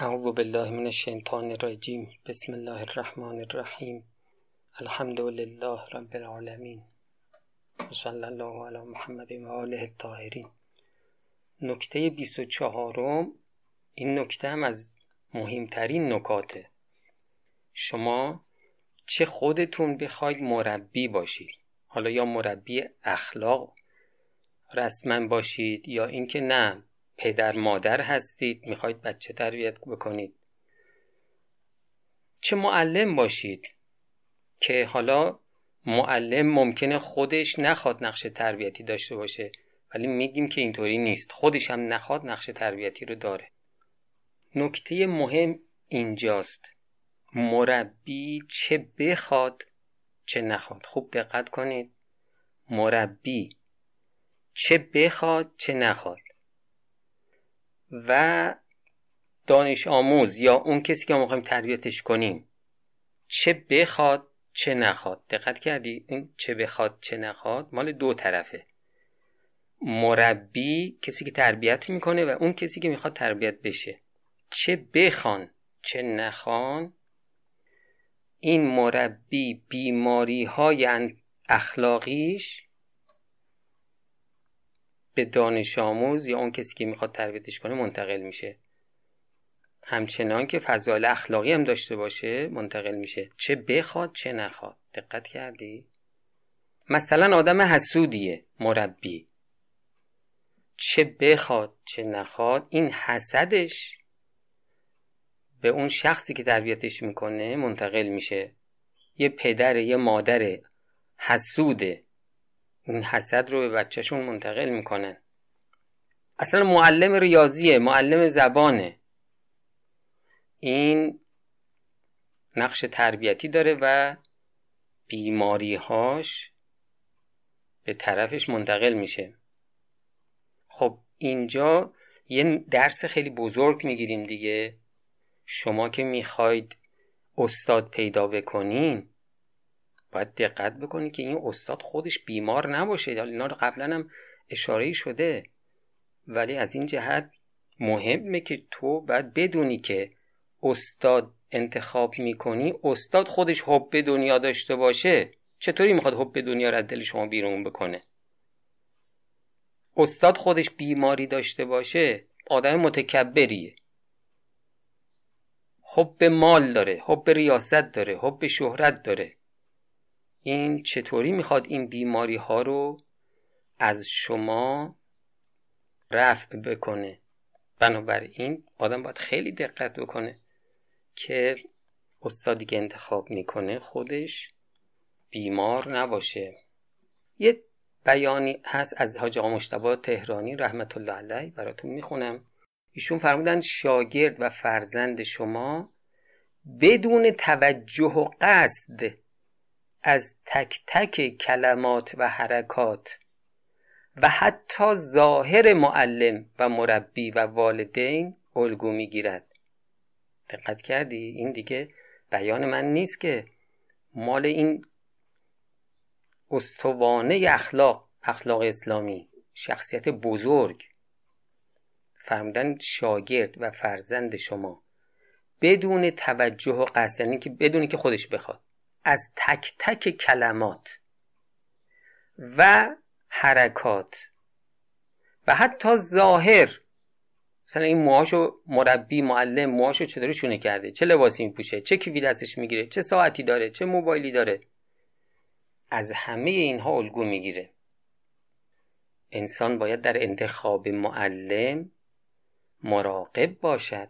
اعوذ بالله من الشیطان الرجیم بسم الله الرحمن الرحیم الحمد لله رب العالمین صلی الله علی محمد و آله الطاهرین. نکته 24 این نکته هم از مهمترین نکاته. شما چه خودتون بخواید مربی باشید. حالا یا مربی اخلاق رسما باشید یا اینکه نه پدر مادر هستید می‌خواید بچه تربیت بکنید. چه معلم باشید که حالا معلم ممکنه خودش نخواد نقش تربیتی داشته باشه ولی میگیم که اینطوری نیست. خودش هم نخواد نقش تربیتی رو داره. نکته مهم اینجاست. مربی چه بخواد چه نخواد. خوب دقت کنید. مربی چه بخواد چه نخواد. و دانش آموز یا اون کسی که ما می‌خوایم تربیتش کنیم چه بخواد چه نخواد. دقت کردی؟ این چه بخواد چه نخواد مال دو طرفه. مربی کسی که تربیت می‌کنه و اون کسی که می‌خواد تربیت بشه. چه بخوان چه نخوان. این مربی بیماری های اخلاقیش به دانش آموز یا اون کسی که می‌خواد تربیتش کنه منتقل میشه. همچنان که فضایل اخلاقی هم داشته باشه منتقل میشه. چه بخواد چه نخواد. دقت کردی؟ مثلا آدم حسودیه مربی. چه بخواد چه نخواد این حسدش به اون شخصی که تربیتش می‌کنه منتقل میشه. یه پدر یه مادر حسوده. این حسد رو به بچهشون منتقل می‌کنن. اصلا معلم ریاضیه معلم زبانه. این نقش تربیتی داره و بیماریهاش به طرفش منتقل میشه. خب اینجا یه درس خیلی بزرگ می‌گیریم دیگه. شما که می‌خواید استاد پیدا بکنین باید دقت بکنید که این استاد خودش بیمار نباشه. اینا رو قبلا هم اشاره شده. ولی از این جهت مهمه که تو باید بدونی که استاد انتخاب می‌کنی استاد خودش حب دنیا داشته باشه. چطوری می‌خواد حب دنیا رو از دل شما بیرون بکنه؟ استاد خودش بیماری داشته باشه آدم متکبریه. حب مال داره حب ریاست داره حب شهرت داره. این چطوری می‌خواد این بیماری ها رو از شما رفع بکنه؟ بنابراین آدم باید خیلی دقت بکنه که استادی که انتخاب می‌کنه خودش بیمار نباشه. یه بیانی هست از حاج آقا مشتبه تهرانی رحمت الله علیه براتون می‌خونم. ایشون فرمودن شاگرد و فرزند شما بدون توجه و قصد از تک تک کلمات و حرکات و حتی ظاهر معلم و مربی و والدین الگو می‌گیرد. دقت کردی؟ این دیگه بیان من نیست که مال این استوانه اخلاق اخلاق اسلامی شخصیت بزرگ فرمودن شاگرد و فرزند شما بدون توجه و قصد یعنی که بدونی که خودش بخواد. از تک تک کلمات و حرکات و حتی ظاهر. مثلا این موهاشو مربی معلم موهاشو چطوری شونه کرده؟ چه لباسی میپوشه چه کیفی دستش می‌گیره؟ چه ساعتی داره؟ چه موبایلی داره؟ از همه اینها الگو می‌گیره. انسان باید در انتخاب معلم مراقب باشد.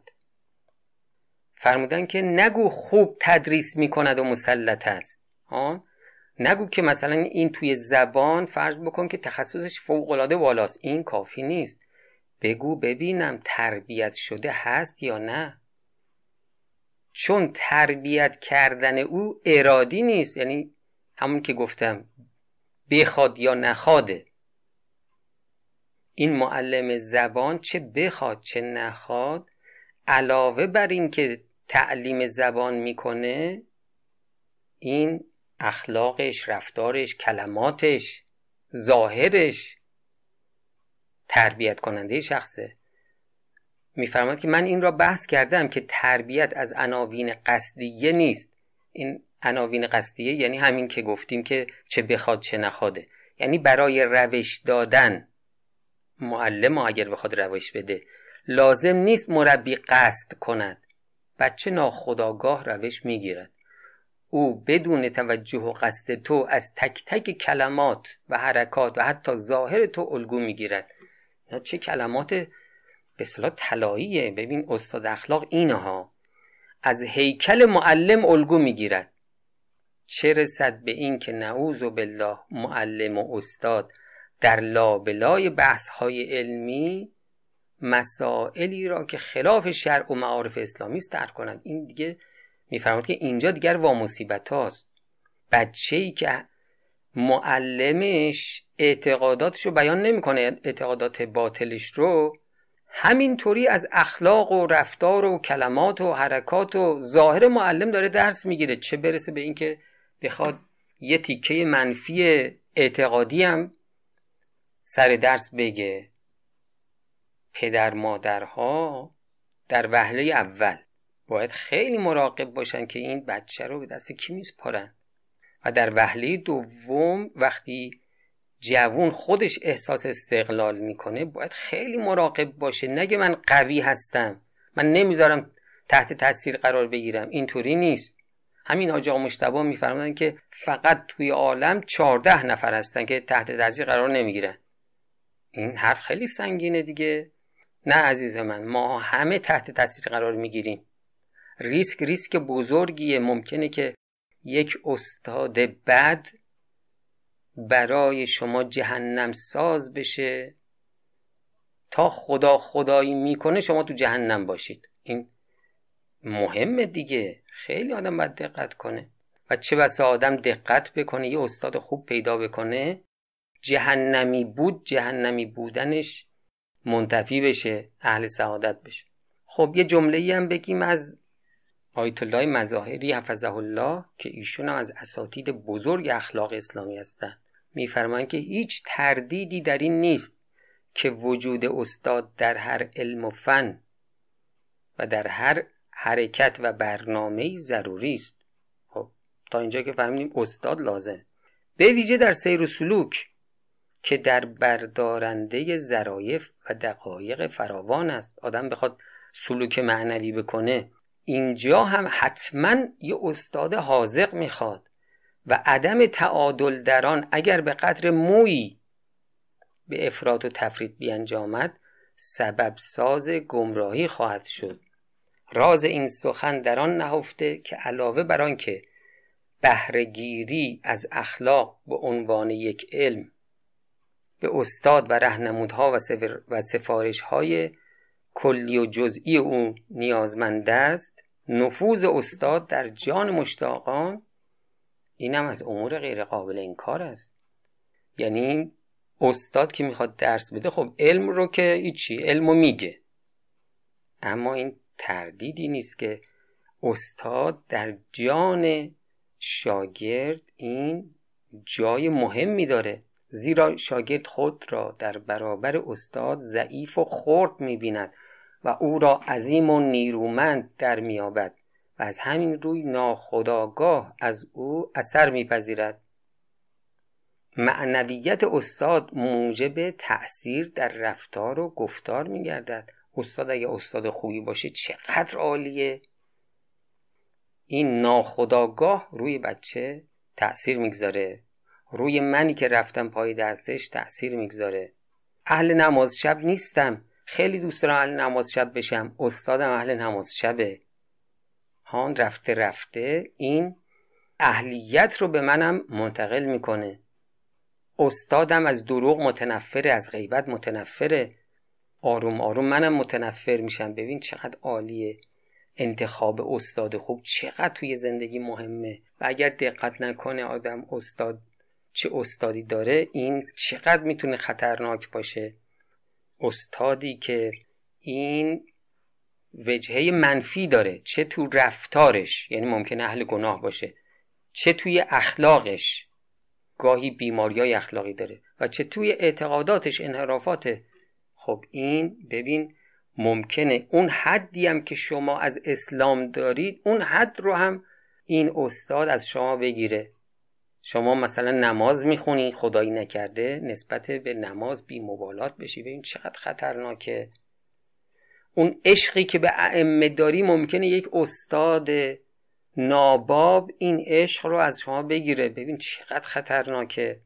فرمودن که نگو خوب تدریس می‌کند و مسلط است. ها نگو که مثلا این توی زبان فرض بکن که تخصصش فوق العاده بالاست. این کافی نیست. بگو ببینم تربیت شده هست یا نه. چون تربیت کردن او ارادی نیست. یعنی همون که گفتم بخواد یا نخواده این معلم زبان چه بخواد چه نخواد علاوه بر این که تعلیم زبان می‌کنه این اخلاقش رفتارش کلماتش ظاهرش تربیت کننده شخصه. میفرماد که من این را بحث کردم که تربیت از عناوین قصدیه نیست. این عناوین قصدیه یعنی همین که گفتیم که چه بخواد چه نخواده یعنی برای روش دادن. معلم اگر بخواد روش بده. لازم نیست مربی قصد کند. بچه ناخداگاه روش می‌گیرد او بدون توجه و قصد تو از تک تک کلمات و حرکات و حتی ظاهر تو الگو می‌گیرد. چه کلمات به صلاح طلاییه. ببین استاد اخلاق اینها از هیکل معلم الگو می‌گیرد. چه رسد به این که نعوذ بالله معلم و استاد در لابلای بحث های علمی مسائلی را که خلاف شرع و معارف اسلامی است در کنند. این دیگه میفرماد که اینجا دیگر وامصیبت هاست. بچه ای که معلمش اعتقاداتش رو بیان نمی‌کنه اعتقادات باطلش رو همینطوری از اخلاق و رفتار و کلمات و حرکات و ظاهر معلم داره درس می‌گیره. چه برسه به اینکه بخواد یه تیکه منفی اعتقادی هم سر درس بگه. پدر مادرها در وهله اول. باید خیلی مراقب باشن که این بچه رو به دست کی میسپارن. و در وهله دوم وقتی جوون خودش احساس استقلال می‌کنه باید خیلی مراقب باشه. نگه من قوی هستم. من نمی‌ذارم تحت تاثیر قرار بگیرم. اینطوری نیست. همین آجا مشتبه میفرمودن که فقط توی عالم چهارده نفر هستن که تحت تاثیر قرار نمی‌گیرن. این حرف خیلی سنگینه دیگه. نه عزیز من ما همه تحت تاثیر قرار می‌گیریم. ریسک ریسک بزرگیه. ممکنه که یک استاد بد برای شما جهنم ساز بشه. تا خدا خدایی می‌کنه شما تو جهنم باشید. این مهمه دیگه. خیلی آدم باید دقت کنه. و چه بسا آدم دقت بکنه یه استاد خوب پیدا بکنه. جهنمی بود جهنمی بودنش منتفی بشه اهل سعادت بشه. خب یه جمله ای هم بگیم از آیت الله مظاهری حفظه الله که ایشون از اساتید بزرگ اخلاق اسلامی هستند میفرمایند که هیچ تردیدی در این نیست که وجود استاد در هر علم و فن و در هر حرکت و برنامه ضروری است. خب تا اینجا که فهمیدیم استاد لازم به ویژه در سیر و سلوک که در بردارنده ظرایف و دقایق فراوان است. آدم بخواد سلوک معنوی بکنه. اینجا هم حتما یه استاد حاضق می‌خواد و عدم تعادل در آن اگر به قدر مویی به افراد و تفرید بیانجامد سبب ساز گمراهی خواهد شد. راز این سخن در آن نهفته که علاوه بر آنکه بهرهگیری از اخلاق به عنوان یک علم به استاد و رهنمودها و سفارشهای کلی و جزئی او نیازمند است. نفوذ استاد در جان مشتاقان اینم از امور غیر قابل انکار است. یعنی استاد که می‌خواد درس بده خب علم رو که هیچی علمو میگه. اما این تردیدی نیست که استاد در جان شاگرد این جای مهمی داره. زیرا شاگرد خود را در برابر استاد ضعیف و خرد می‌بیند و او را عظیم و نیرومند در میابد و از همین روی ناخداگاه از او اثر میپذیرد. معنویت استاد موجب تأثیر در رفتار و گفتار میگردد. استاد اگه استاد خوبی باشه چقدر عالیه! این ناخداگاه روی بچه تأثیر می‌گذاره. روی منی که رفتم پای درسش تأثیر می‌گذاره. اهل نماز شب نیستم. خیلی دوست دارم اهل نماز شب بشم. استادم اهل نماز شبه. هان رفته رفته این اهلیت رو به منم منتقل می‌کنه. استادم از دروغ متنفره از غیبت متنفره. آروم آروم منم متنفر میشم. ببین چقدر عالیه. انتخاب استاد خوب چقدر توی زندگی مهمه. و اگر دقت نکنه آدم استاد چه استادی داره این چقدر می‌تونه خطرناک باشه؟ استادی که این وجهه منفی داره چه تو رفتارش یعنی ممکنه اهل گناه باشه چه توی اخلاقش. گاهی بیماریای اخلاقی داره و چه توی اعتقاداتش انحرافات. خب این ببین ممکنه اون حدی هم که شما از اسلام دارید اون حد رو هم این استاد از شما بگیره. شما مثلا نماز می‌خونی خدایی نکرده نسبت به نماز بی مبالات بشی. ببین چقدر خطرناکه اون عشقی که به ائمه داری ممکنه یک استاد ناباب این عشق رو از شما بگیره. ببین چقدر خطرناکه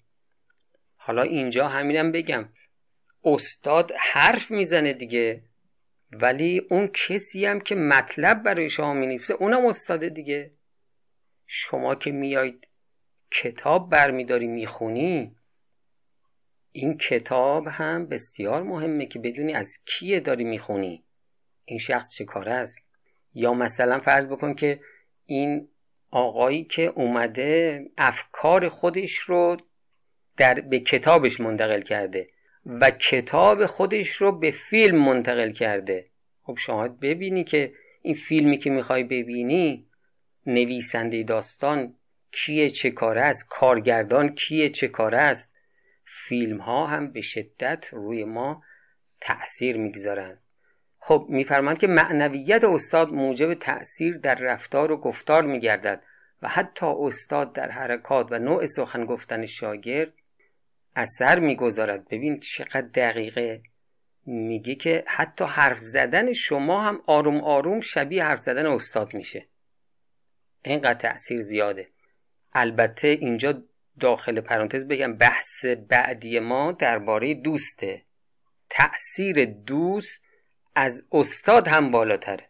حالا اینجا همینم بگم. استاد حرف می‌زنه دیگه ولی اون کسی هم که مطلب برای شما می‌نویسه اونم استاده دیگه. شما که میاید کتاب برمیداری می‌خونی؟ این کتاب هم بسیار مهمه که بدونی از کیه داری می‌خونی. این شخص چه کار است؟ یا مثلا فرض بکن که این آقایی که اومده افکار خودش رو در به کتابش منتقل کرده و کتاب خودش رو به فیلم منتقل کرده. خب شما ببینی که این فیلمی که می‌خوای ببینی نویسنده داستان کیه چه کار است کارگردان کیه چه کار است. فیلم ها هم به شدت روی ما تأثیر می‌گذارند. خب میفرماند که معنویت استاد موجب تأثیر در رفتار و گفتار میگردد و حتی استاد در حرکات و نوع سخن گفتن شاگرد اثر می‌گذارد. ببین چقدر دقیقه. میگه که حتی حرف زدن شما هم آروم آروم شبیه حرف زدن استاد میشه. اینقدر تأثیر زیاده. البته اینجا داخل پرانتز بگم بحث بعدی ما درباره دوسته. تأثیر دوست از استاد هم بالاتره.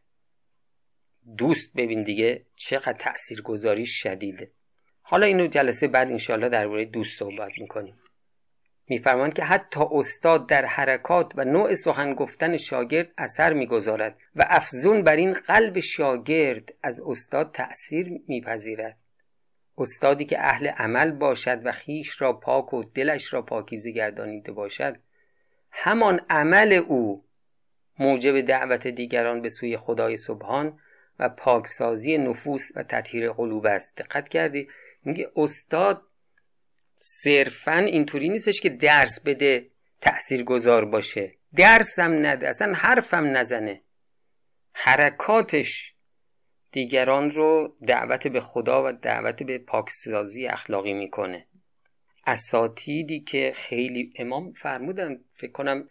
دوست ببین دیگه چقدر تأثیر گذاری شدیده. حالا اینو جلسه بعد انشالله درباره دوست صحبت می‌کنیم. میفرمایند که حتی استاد در حرکات و نوع سخن گفتن شاگرد اثر می‌گذارد و افزون بر این قلب شاگرد از استاد تأثیر میپذیرد. استادی که اهل عمل باشد و خیش را پاک و دلش را پاکیزه گردانیده باشد همان عمل او موجب دعوت دیگران به سوی خدای سبحان و پاکسازی نفوس و تطهیر قلوب است. دقت کردی؟ میگه استاد صرفا اینطوری نیستش که درس بده تأثیر گذار باشه. درسم نده اصلا حرفم نزنه. حرکاتش دیگران رو دعوت به خدا و دعوت به پاکسازی اخلاقی می‌کنه. اساتیدی که خیلی امام فرمودن فکر کنم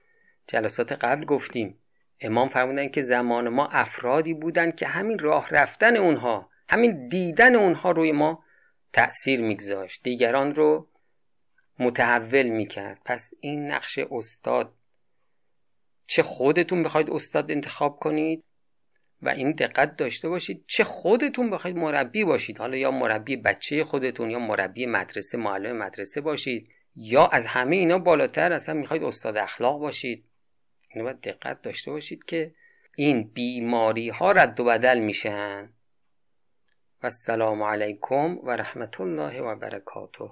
جلسات قبل گفتیم امام فرمودن که زمان ما افرادی بودن که همین راه رفتن اونها همین دیدن اونها روی ما تأثیر میگذاشت. دیگران رو متحول می‌کرد. پس این نقش استاد چه خودتون بخواید استاد انتخاب کنید؟ و این دقت داشته باشید چه خودتون بخواید مربی باشید. حالا یا مربی بچه خودتون یا مربی مدرسه معلم مدرسه باشید یا از همه اینا بالاتر اصلا می‌خواید استاد اخلاق باشید. اینو باید دقت داشته باشید که این بیماری ها رد و بدل میشن. و السلام علیکم و رحمت الله و برکاته.